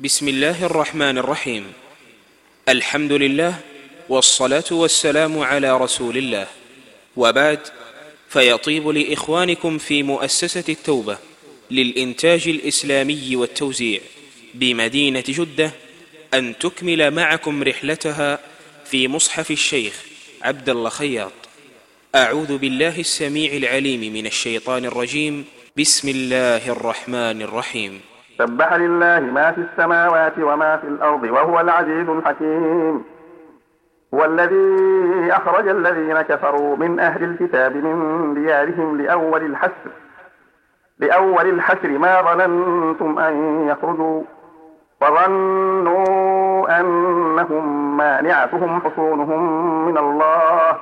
بسم الله الرحمن الرحيم. الحمد لله والصلاة والسلام على رسول الله. وبعد فيطيب لإخوانكم في مؤسسة التوبة للإنتاج الإسلامي والتوزيع بمدينة جدة أن تكمل معكم رحلتها في مصحف الشيخ عبد الله خياط. أعوذ بالله السميع العليم من الشيطان الرجيم. بسم الله الرحمن الرحيم. سبح لله ما في السماوات وما في الأرض وهو العزيز الحكيم. هو الذي أخرج الذين كفروا من أهل الكتاب من ديارهم لأول الحشر. لأول الحشر ما ظننتم أن يخرجوا. وظنوا أنهم مانعتهم حصونهم من الله.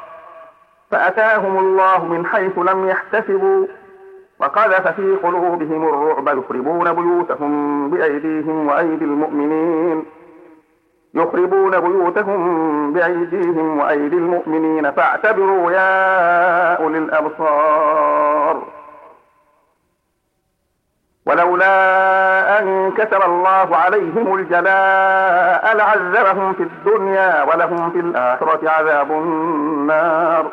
فأتاهم الله من حيث لم يحتسبوا. وقذف في قلوبهم الرعب يخربون بيوتهم بأيديهم وأيدي المؤمنين. يخربون بيوتهم بأيديهم وأيدي المؤمنين. فاعتبروا يا أولي الأبصار. ولولا أن كتب الله عليهم الجلاء لعذبهم في الدنيا ولهم في الآخرة عذاب النار.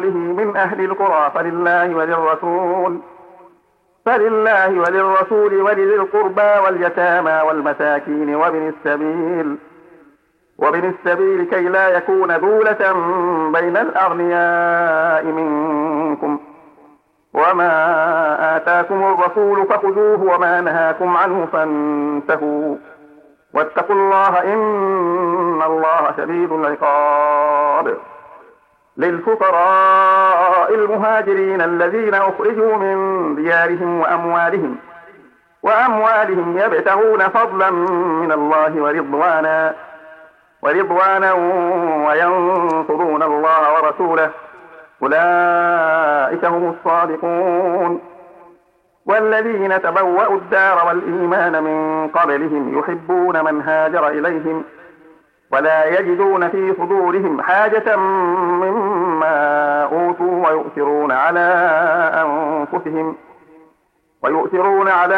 رسوله من أهل القرى فلله وللرسول فلله وللرسول ولذي القربى واليتامى والمساكين وابن السبيل وابن السبيل كي لا يكون دولة بين الأغنياء منكم. وما آتاكم الرسول فخذوه وما نهاكم عنه فانتهوا. واتقوا الله إن الله شديد العقاب. للفقراء المهاجرين الذين أخرجوا من ديارهم وأموالهم وأموالهم يبتغون فضلا من الله ورضوانا ورضوانا وينصرون الله ورسوله. أولئك هم الصادقون. والذين تبوأوا الدار والإيمان من قبلهم يحبون من هاجر إليهم. ولا يجدون في صدورهم حاجة مما أوتوا ويؤثرون على أنفسهم ويؤثرون على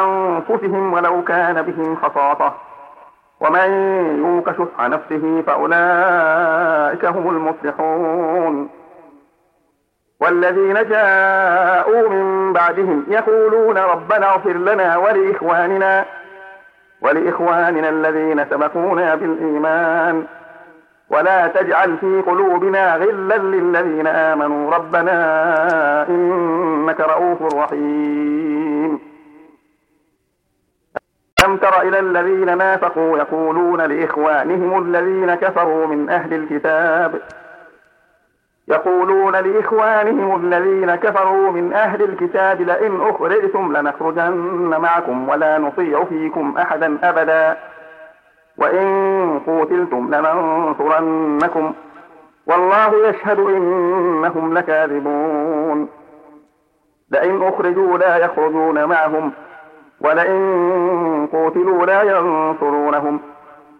أنفسهم ولو كان بهم خصاصة. ومن يوق شح نفسه فأولئك هم المفلحون. والذين جاءوا من بعدهم يقولون ربنا اغفر لنا ولإخواننا ولإخواننا الذين سبقونا بالإيمان. ولا تجعل في قلوبنا غلا للذين آمنوا. ربنا إنك رؤوف رحيم. ألم تر إلى الذين نافقوا يقولون لإخوانهم الذين كفروا من أهل الكتاب يقولون لإخوانهم الذين كفروا من أهل الكتاب لئن أخرجتم لنخرجن معكم ولا نطيع فيكم أحدا أبدا. وإن قوتلتم لننصرنكم. والله يشهد إنهم لكاذبون. لئن أخرجوا لا يخرجون معهم. ولئن قوتلوا لا ينصرونهم.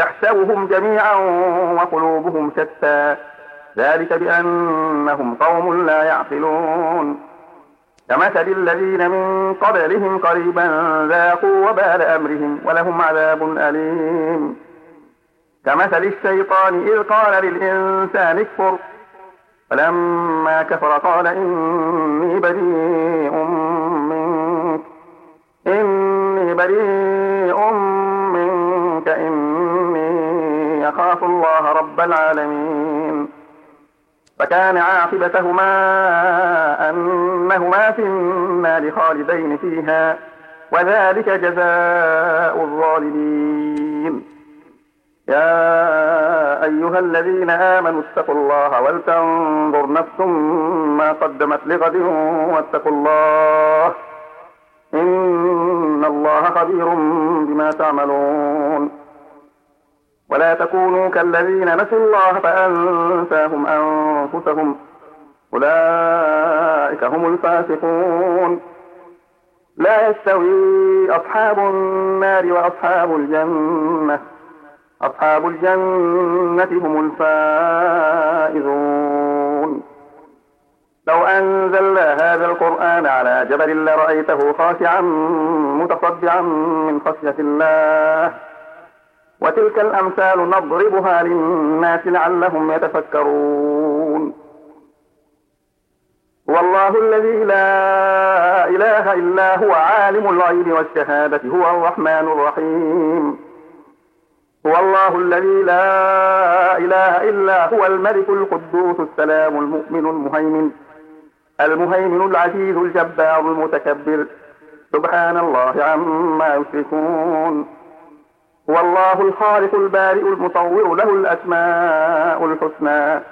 تحسبهم جميعا وقلوبهم شتى. ذلك بأنهم قوم لا يعقلون. كمثل الذين من قبلهم قريبا ذاقوا وبال أمرهم ولهم عذاب أليم. كمثل الشيطان إذ قال للإنسان اكفر. فلما كفر قال إني العالمين. فكان عاقبتهما أنهما في النار خالدين فيها وذلك جزاء الظالمين. يا أيها الذين آمنوا اتقوا الله ولتنظر نفس ما قدمت لغد واتقوا الله. إن الله خبير بما تعملون. ولا تكونوا كالذين نسوا الله فأنساهم أنفسهم. أولئك هم الفاسقون. لا يستوي أصحاب النار وأصحاب الجنة. أصحاب الجنة هم الفائزون. لو أنزلنا هذا القرآن على جبل لرأيته خاشعا متصدعا من خشية الله. وتلك الأمثال نضربها للناس لعلهم يتفكرون. هو الله الذي لا إله إلا هو عالم الغيب والشهادة هو الرحمن الرحيم. هو الله الذي لا إله إلا هو الملك القدوس السلام المؤمن المهيمن المهيمن العزيز الجبار المتكبر. سبحان الله عما يشركون. هو الله الخالق البارئ المصور له الأسماء الحسنى.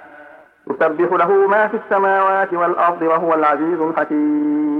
يسبح له ما في السماوات والأرض وهو العزيز الحكيم.